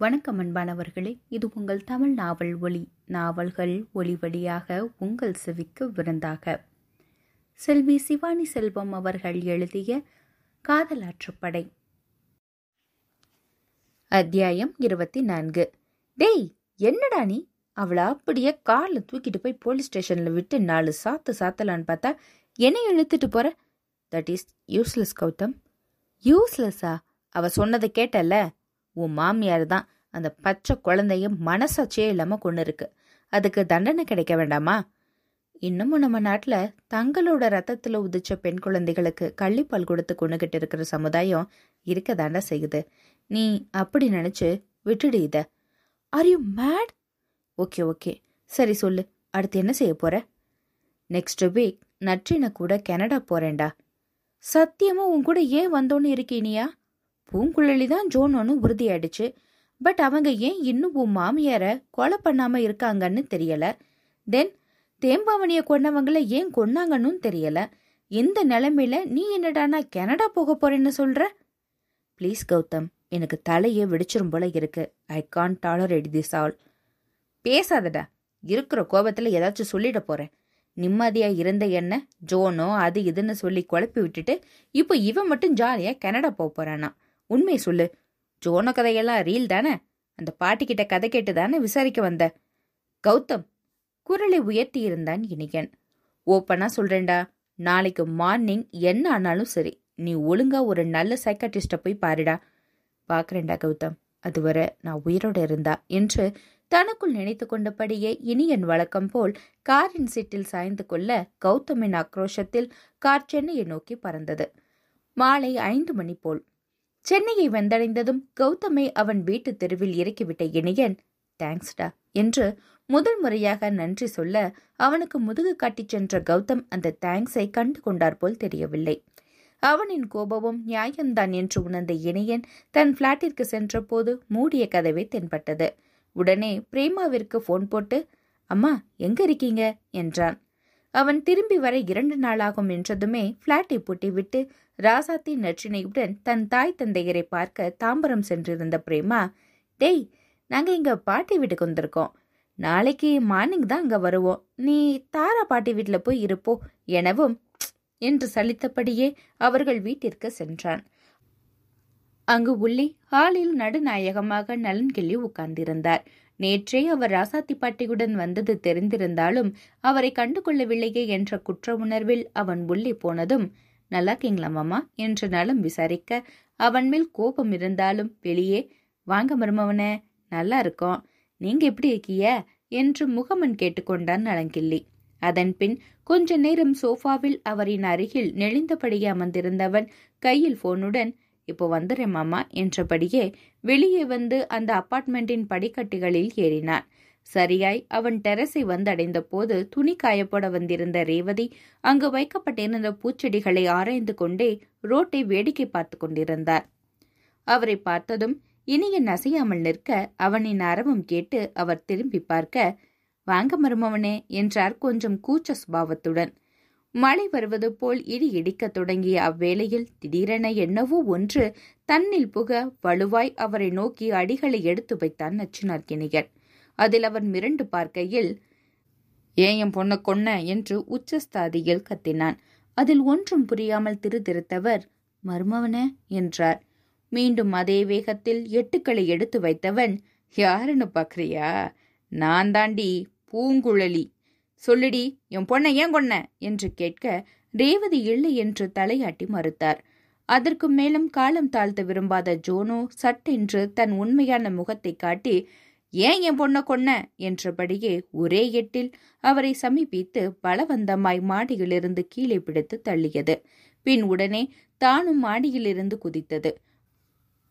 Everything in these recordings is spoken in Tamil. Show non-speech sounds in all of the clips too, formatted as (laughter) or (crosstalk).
வணக்கம் அன்பானவர்களே இது உங்கள் தமிழ் நாவல் ஒளி நாவல்கள் ஒளி வழியாக உங்கள் செவிக்கு விருந்தாக. செல்வி சிவானி செல்வம் அவர்கள் எழுதிய காதலாற்றுப்படை அத்தியாயம் இருபத்தி நான்கு டேய் என்னடா நீ? அவளை அப்படியே காரில் தூக்கிட்டு போய் போலீஸ் ஸ்டேஷனில் விட்டு நாலு சாத்து சாத்தலான்னு பார்த்தா என்னை இழுத்துட்டு போற? That is useless Gautham. யூஸ்லெஸ்ஸா அவ சொன்னதை கேட்டல உன் மாமியார் தான் அந்த பச்சை குழந்தைய மனசாட்சியே இல்லாமல் கொண்டு இருக்கு. அதுக்கு தண்டனை கிடைக்க வேண்டாமா? இன்னமும் நம்ம நாட்டில் தங்களோட ரத்தத்தில் உதிச்ச பெண் குழந்தைகளுக்கு கள்ளிப்பால் கொடுத்து கொண்டுகிட்டு இருக்கிற சமுதாயம் இருக்க தாண்டா செய்யுது. நீ அப்படி நினச்சி விட்டுடு இத. Are you mad okay okay சரி சொல்லு. அடுத்து என்ன செய்ய போற? நெக்ஸ்ட் வீக் நற்றின கூட கனடா போறேன்டா. சத்தியமா உன் கூட ஏன் வந்தோன்னு இருக்கீனியா? பூங்குழலி தான் ஜோனோன்னு உறுதியாயிடுச்சு. பட் அவங்க ஏன் இன்னும் உன் மாமியார கொலை பண்ணாம இருக்காங்கன்னு தெரியல. தென் தேம்பாவணியை கொன்னவங்கள ஏன் கொன்னாங்கன்னு தெரியல. இந்த நிலைமையில நீ என்னடானா கனடா போக போறேன்னு சொல்ற? ப்ளீஸ் கௌதம் எனக்கு தலையே வெடிச்சிரும் போல இருக்கு. I can't tolerate this all. பேசாதடா இருக்கிற கோபத்துல ஏதாச்சும் சொல்லிட போறேன். நிம்மதியா இருந்த என்ன ஜோனோ அது இதுன்னு சொல்லி குழப்பி விட்டுட்டு இப்போ இவன் மட்டும் ஜாலியா கனடா போக போறானா? உண்மை சொல்லு. ஜோன கதையெல்லாம் ரீல் தானே? அந்த பாட்டிக்கிட்ட கதை கேட்டு தானே விசாரிக்க வந்த. கௌதம் குரலை உயர்த்தி இருந்தான் இனியன். ஓப்பனா சொல்றேன்டா. நாளைக்கு மார்னிங் என்ன ஆனாலும் சரி நீ ஒழுங்கா ஒரு நல்ல சைக்காட்டிஸ்ட போய் பாருடா. பார்க்குறேன்டா கௌதம். அதுவரை நான் உயிரோட இருந்தா என்று தனக்குள் நினைத்து கொண்டபடியே இனியன் வழக்கம் போல் காரின் சீட்டில் சாய்ந்து கொள்ள கௌதமின் ஆக்ரோஷத்தில் கார் சென்னையை நோக்கி பறந்தது. மாலை ஐந்து மணி போல். சென்னையை வந்தடைந்ததும் கௌதமை அவன் வீட்டு தெருவில் இறக்கிவிட்ட இணையன் தேங்க்ஸ்டா என்று முதல் முறையாக நன்றி சொல்ல அவனுக்கு முதுகு காட்டிச் சென்ற கௌதம் அந்த தேங்க்ஸை கண்டு கொண்டார் போல் தெரியவில்லை. அவனின் கோபமும் நியாயம்தான் என்று உணர்ந்த இணையன் தன் பிளாட்டிற்கு சென்றபோது மூடிய கதவை தென்பட்டது. உடனே பிரேமாவிற்கு போன் போட்டு அம்மா எங்க இருக்கீங்க? என்றான். அவன் திரும்பி வர இரண்டு நாளாகும் என்றதுமே பிளாட்டை பூட்டிவிட்டு ராசாத்தி நற்றினையுடன் தன் தாய் தந்தையரை பார்க்க தாம்பரம் சென்றிருந்த பிரேமா டேய் நாங்கள் இங்கே பாட்டி வீட்டுக்கு வந்திருக்கோம். நாளைக்கு மார்னிங் தான் அங்க வருவோம். நீ தாரா பாட்டி வீட்டில் போய் இருப்போ எனவும் என்று சலித்தபடியே அவர்கள் வீட்டிற்கு சென்றான். அங்கு உள்ளே ஹாலில் நடுநாயகமாக நலன்கிள்ளி உட்கார்ந்திருந்தார். நேற்றே அவர் ராசாத்தி பாட்டியுடன் வந்தது தெரிந்திருந்தாலும் அவரை கண்டுகொள்ளவில்லையே என்ற குற்ற உணர்வில் அவன் உள்ளே போனதும் நல்லா இருக்கீங்களா மாமா? என்று நலம் விசாரிக்க அவன் மேல் கோபம் இருந்தாலும் வெளியே வாங்க மருமவனே நல்லா இருக்கோம். நீங்க எப்படி இருக்கீய என்று முகமன் கேட்டுக்கொண்டான் நலங்கிள்ளி. அதன்பின் கொஞ்ச நேரம் சோஃபாவில் அவரின் அருகில் நெளிந்தபடியே அமர்ந்திருந்தவன் கையில் போனுடன் இப்போ வந்துடுறேன் மாமா என்றபடியே வெளியே வந்து அந்த அப்பார்ட்மெண்டின் படிக்கட்டுகளில் ஏறினான். சரியாய் அவன் டெரஸை வந்தடைந்த போது துணி காயப்பட வந்திருந்த ரேவதி அங்கு வைக்கப்பட்டிருந்த பூச்செடிகளை ஆராய்ந்து கொண்டே ரோட்டை வேடிக்கை பார்த்து கொண்டிருந்தார். அவரை பார்த்ததும் இனிய நசையாமல் நிற்க அவனின் அரவம் கேட்டு அவர் திரும்பி பார்க்க வாங்க மருமவனே என்றார் கொஞ்சம் கூச்ச சுபாவத்துடன். மழை வருவது போல் இடி இடிக்கத் தொடங்கிய அவ்வேளையில் திடீரென என்னவோ ஒன்று தன்னில் புக வலுவாய் அவரை நோக்கி அடிகளை எடுத்து வைத்தான் நச்சினார்கிணியன் அதில் அவன் மிரண்டு பார்க்கையில் ஏன் என் பொண்ணை கொன்ன? என்று உச்சஸ்தாதியில் கத்தினான். அதில் ஒன்றும் புரியாமல் திருதிருத்தவர் மர்மவன என்றார். மீண்டும் அதே வேகத்தில் எட்டுக்களை எடுத்து வைத்தவன் யாருன்னு பாக்குறியா? நான் தாண்டி பூங்குழலி சொல்லுடி என் பொண்ணை ஏன் கொன்ன? என்று கேட்க ரேவதி இல்லை என்று தலையாட்டி மறுத்தார். அதற்கு மேலும் காலம் தாழ்த்த விரும்பாத ஜோனோ சட்டென்று தன் உண்மையான முகத்தை காட்டி ஏன் என் பொண்ணை கொன்ன? என்றபடியே ஒரே எட்டில் அவரை சமீபித்து பலவந்தமாய் மாடியிலிருந்து கீழே பிடித்து தள்ளியது. பின் உடனே தானும் மாடியிலிருந்து குதித்தது.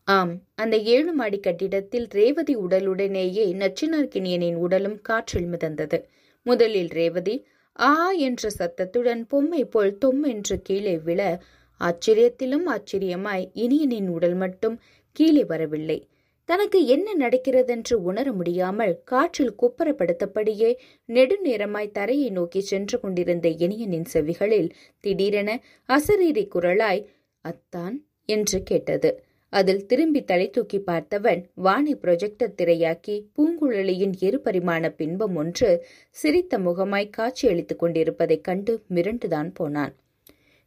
ஆம் அந்த ஏழு மாடி கட்டிடத்தில் ரேவதி உடலுடனேயே நச்சினார்கினியனின் உடலும் காற்றில் மிதந்தது. முதலில் ரேவதி ஆ என்ற சத்தத்துடன் பொம்மை போல் தொம் என்று கீழே விழ ஆச்சரியத்திலும் ஆச்சரியமாய் இனியனின் உடல் மட்டும் கீழே வரவில்லை. தனக்கு என்ன நடக்கிறதென்று உணர முடியாமல் காற்றில் குப்பரப்படுத்தபடியே நெடுநேரமாய் தரையை நோக்கி சென்று கொண்டிருந்த இனியனின் செவிகளில் திடீரென அசரீரி குரலாய் அத்தான் என்று கேட்டது. அதில் திரும்பி தலை தூக்கி பார்த்தவன் வாணி புரொஜெக்டர் திரையாக்கி பூங்குழலியின் இருபரிமாண பின்பம் ஒன்று சிரித்த முகமாய் காட்சியளித்துக் கொண்டிருப்பதைக் கண்டு மிரண்டுதான் போனான்.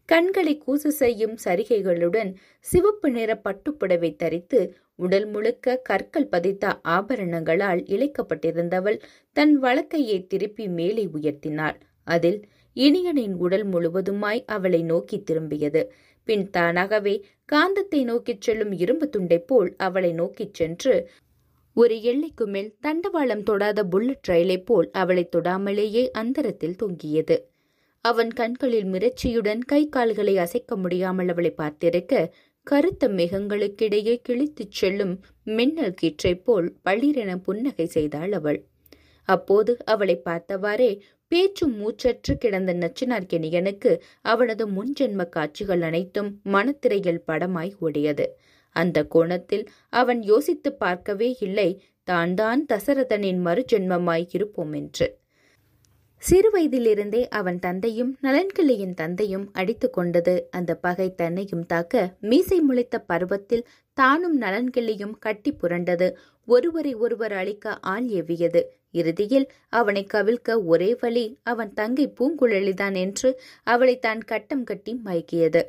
கண்களை கூசு செய்யும் சரிகைகளுடன் சிவப்பு நிற பட்டுப்புடவை தரித்து உடல் முழுக்க கற்கள் பதித்த ஆபரணங்களால் இழைக்கப்பட்டிருந்தவள் தன் வழக்கையை திருப்பி மேலே உயர்த்தினாள். அதில் இனியனின் உடல் முழுவதுமாய் அவளை நோக்கி திரும்பியது. பின் தானாகவே காந்தத்தை நோக்கிச் செல்லும் இரும்பு துண்டை போல் அவளை நோக்கிச் சென்று ஒரு எல்லைக்கு மேல் தண்டவாளம் தொடாத புல்லட் ரயிலை போல் அவளை தொடாமலேயே அந்தரத்தில் தொங்கியது. அவன் கண்களில் மிரட்சியுடன் கை கால்களை அசைக்க முடியாமல் அவளை பார்த்திருக்க கருத்த மேகங்களுக்கிடையே கிழித்துச் செல்லும் மின்னல் கீற்றைப் போல் பளிரென புன்னகை செய்தாள் அவள். அப்போது அவளை பார்த்தவாறே பேச்சு மூச்சற்று கிடந்த நச்சினார்க்கெனியனுக்கு அவனது முன்ஜென்ம காட்சிகள் அனைத்தும் மனத்திரையில் படமாய் ஓடியது. அந்த கோணத்தில் அவன் யோசித்து பார்க்கவே இல்லை தான் தான் தசரதனின் மறுஜென்மமாய் இருப்போம் என்று. சிறுவயதிலிருந்தே அவன் தந்தையும் நலன்கிள்ளியின் தந்தையும் அடித்து கொண்டது. அந்த பகை தன்னையும் தாக்க மீசை முளைத்த பருவத்தில் தானும் நலன்கிள்ளியும் கட்டி புரண்டது. ஒருவரை ஒருவர் அழிக்க ஆள் எவ்வியது இறுதியில் அவனை கவிழ்க்க ஒரே வழி அவன் தங்கை பூங்குழலிதான் என்று அவளை தான் கட்டம் கட்டி மயக்கியது.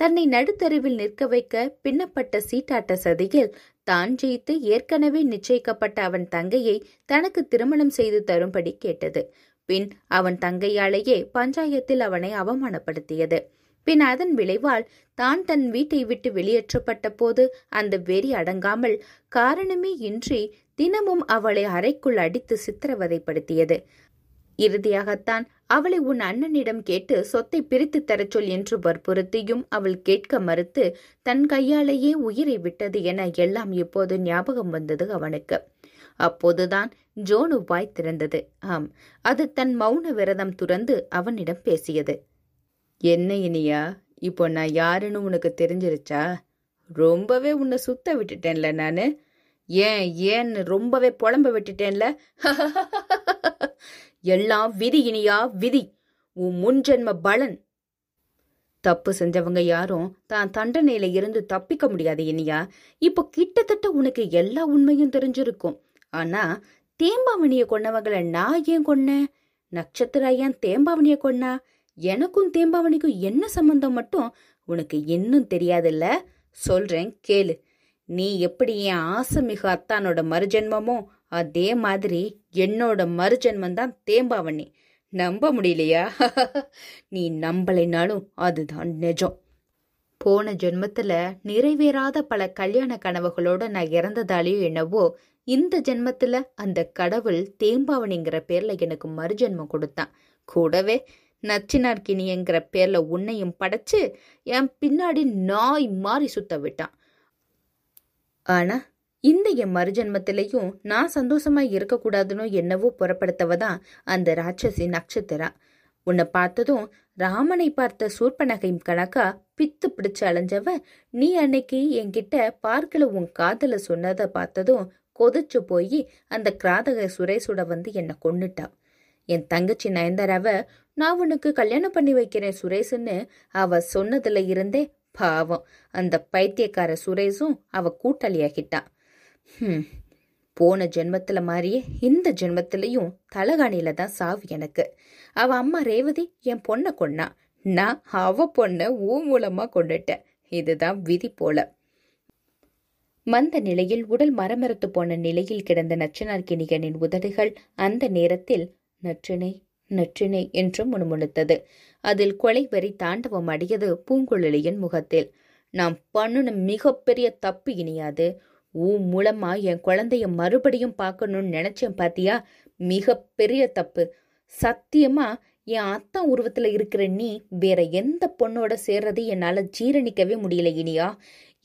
தன்னை நடுத்தருவில் நிற்க வைக்க பின்னப்பட்ட சீட்டாட்ட சதியில் தான் ஜெயித்து ஏற்கனவே நிச்சயிக்கப்பட்ட அவன் தங்கையை தனக்கு திருமணம் செய்து தரும்படி கேட்டது. பின் அவன் தங்கையாலேயே பஞ்சாயத்தில் அவனை அவமானப்படுத்தியது. பின் அதன் விளைவால் தான் தன் வீட்டை விட்டு வெளியேற்றப்பட்ட போது அந்த வெறி அடங்காமல் காரணமே இன்றி தினமும் அவளை அறைக்குள் அடித்து சித்திரவதைப்படுத்தியது. இறுதியாகத்தான் அவளை உன் அண்ணனிடம் கேட்டு சொத்தை பிரித்து தரச் சொல் என்று வற்புறுத்தியும் அவள் கேட்க மறுத்து தன் கையாலேயே உயிரை விட்டது என எல்லாம் இப்போது ஞாபகம் வந்தது அவனுக்கு. அப்போதுதான் ஜோனு வாய் திறந்தது. ஆம் அது தன் மௌன விரதம் துறந்து அவனிடம் பேசியது. என்ன இனியா இப்போ நான் யாருன்னு உனக்கு தெரிஞ்சிருச்சா? ரொம்பவே உன்னை சுத்த விட்டுட்டேன்ல நானு. ஏன் ஏன்னு ரொம்பவே புலம்ப விட்டுட்டேன்ல? (laughs) எல்லாம் விதி இனியா விதி. உன் முன்ஜென்ம பலன். தப்பு செஞ்சவங்க யாரும் தான் தண்டனையில இருந்து தப்பிக்க முடியாது இனியா. இப்போ கிட்டத்தட்ட உனக்கு எல்லா உண்மையும் தெரிஞ்சிருக்கும். ஆனா தேம்பாவணிய கொன்னவங்களை நான் ஏன் கொன்னேன்? நட்சத்திர ஏன் தேம்பாவணிய கொன்னா? எனக்கும் தேம்பாவணிக்கும் என்ன சம்பந்தம் மட்டும்? உனக்கு இன்னும் தெரியாதுல்ல? சொல்றேன் கேளு. நீ எப்படி என் ஆசை மிகு அத்தானோட மறுஜென்மமோ அதே மாதிரி என்னோட மறுஜென்மம் தான் தேம்பாவணி. நம்ப முடியலையா? (laughs) நீ நம்பலைனாலும் அதுதான் நிஜம். போன ஜென்மத்துல நிறைவேறாத பல கல்யாண கனவுகளோட நான் இறந்ததாலேயோ என்னவோ இந்த ஜென்மத்துல அந்த கடவுள் தேம்பாவணிங்கிற பேர்ல எனக்கு மறுஜென்மம் கொடுத்தான். கூடவே நச்சினார்கினிங்கிற பேர்ல உன்னையும் படைச்சு என் பின்னாடி நாய் மாறி சுத்த விட்டான். ஆனா இந்த என் மறுஜென்மத்திலையும் நான் சந்தோஷமா இருக்கக்கூடாதுன்னு என்னவோ புறப்படுத்தவதான் அந்த ராட்சசி நட்சத்திரா. உன்னை பார்த்ததும் ராமனை பார்த்த சூர்பனகையும் கணக்கா பித்து பிடிச்சு அலைஞ்சவ நீ அன்னைக்கு என்கிட்ட பார்க்கல உன் காதல சொன்னதை பார்த்ததும் கொதிச்சு போய் அந்த கிராதக சுரேஷோட வந்து என்னை கொண்டுட்டா என் தங்கச்சி நயன்தாராவ நான் உனக்கு கல்யாணம் பண்ணி வைக்கிறேன் சுரேஷ்னு அவ சொன்னதுல இருந்தே பாவம். அந்த பைத்தியக்கார சுரேஷும் அவ கூட்டாளியாகிட்டான் போன ஜென்மத்துல மாதிரியே இந்த ஜென்மத்திலையும் தலகாணியில தான் சாவு எனக்கு. அவ அம்மா ரேவதி என் பொண்ணை கொன்னா. நான் அவ பொண்ணை ஊ மூலமா கொண்டுட்டேன். இதுதான் விதி போல. மந்த நிலையில் உடல் மரமரத்து போன நிலையில் கிடந்த நச்சினார்கிணிகனின் உதடுகள் அந்த நேரத்தில் நற்றினை நற்றினை என்று முணுமுணுத்தது. அதில் கொலை வரி தாண்டவம் அடியது பூங்குழலியின் முகத்தில். நாம் பண்ணுன மிகப்பெரிய தப்பு இனியாது. ஊ மூலமா என் குழந்தைய மறுபடியும் பார்க்கணும்னு நினைச்சேன் பாத்தியா? மிகப்பெரிய தப்பு. சத்தியமா என் அத்தா உருவத்துல இருக்கிற நீ வேற எந்த பொண்ணோட சேர்றது என்னால ஜீரணிக்கவே முடியல இனியா.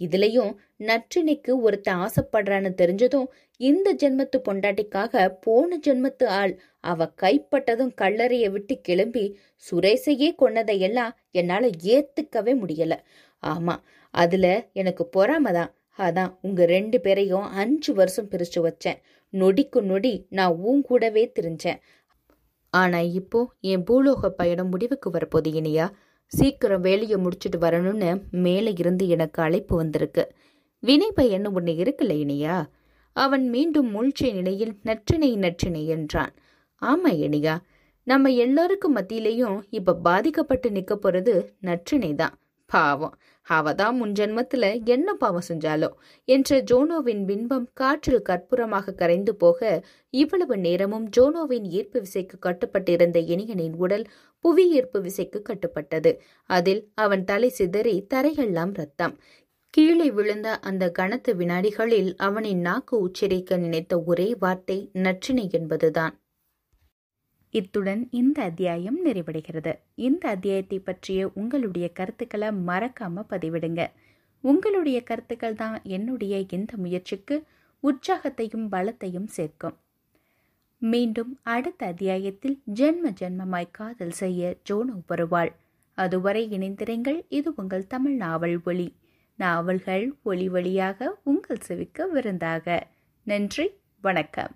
இதுலயும் நற்றினைக்கு ஒருத்தன் ஆசைப்படுறான்னு தெரிஞ்சதும் இந்த ஜென்மத்து பொண்டாட்டிக்காக போன ஜென்மத்து ஆள் அவ கைப்பட்டதும் கல்லறையை விட்டு கிளம்பி சுரேஷையே கொன்னதையெல்லாம் என்னால ஏத்துக்கவே முடியல. ஆமா அதுல எனக்கு பொறாமதான். அதான் உங்க ரெண்டு பேரையும் அஞ்சு வருஷம் பிரிச்சு வச்சேன். நொடிக்கு நொடி நான் உன் கூடவே திரிஞ்சேன். ஆனா இப்போ என் பூலோக பயணம் முடிவுக்கு வரப்போது இனியா. சீக்கிரம் வேலையை முடிச்சுட்டு வரணும்னு மேலே இருந்து எனக்கு அழைப்பு வந்திருக்கு. வினை பையன் ஒன்று இருக்குல்ல இனியா? அவன் மீண்டும் மூழ்ச்சி நிலையில் நற்றினை நற்றினை என்றான். ஆமா இனியா. நம்ம எல்லாருக்கும் மத்தியிலையும் இப்ப பாதிக்கப்பட்டு நிக்க போறது நற்றினை தான் பாவம். அவதான் முன் ஜென்மத்துல என்ன பாவம் செஞ்சாலோ? என்ற ஜோனோவின் பின்பம் காற்றில் கற்பூரமாக கரைந்து போக இவ்வளவு நேரமும் ஜோனோவின் ஈர்ப்பு விசைக்கு கட்டுப்பட்டிருந்த இனியனின் உடல் புவி ஈர்ப்பு விசைக்கு கட்டுப்பட்டது. அதில் அவன் தலை சிதறி தரையெல்லாம் ரத்தம் கீழே விழுந்த அந்த கணத்து வினாடிகளில் அவனின் நாக்கு உச்சரிக்க நினைத்த ஒரே வார்த்தை நற்றினை என்பதுதான். இத்துடன் இந்த அத்தியாயம் நிறைவடைகிறது. இந்த அத்தியாயத்தை பற்றிய உங்களுடைய கருத்துக்களை மறக்காம பதிவிடுங்க. உங்களுடைய கருத்துக்கள் தான் என்னுடைய இந்த முயற்சிக்கு உற்சாகத்தையும் பலத்தையும் சேர்க்கும். மீண்டும் அடுத்த அத்தியாயத்தில் ஜென்ம ஜென்மமாய் காதல் செய்ய ஜோனோ வருவாள். அதுவரை இணைந்திருங்கள். இது உங்கள் தமிழ் நாவல் ஒளி நாவல்கள் ஒளி வழியாக உங்கள் செவிக்க விருந்தாக. நன்றி. வணக்கம்.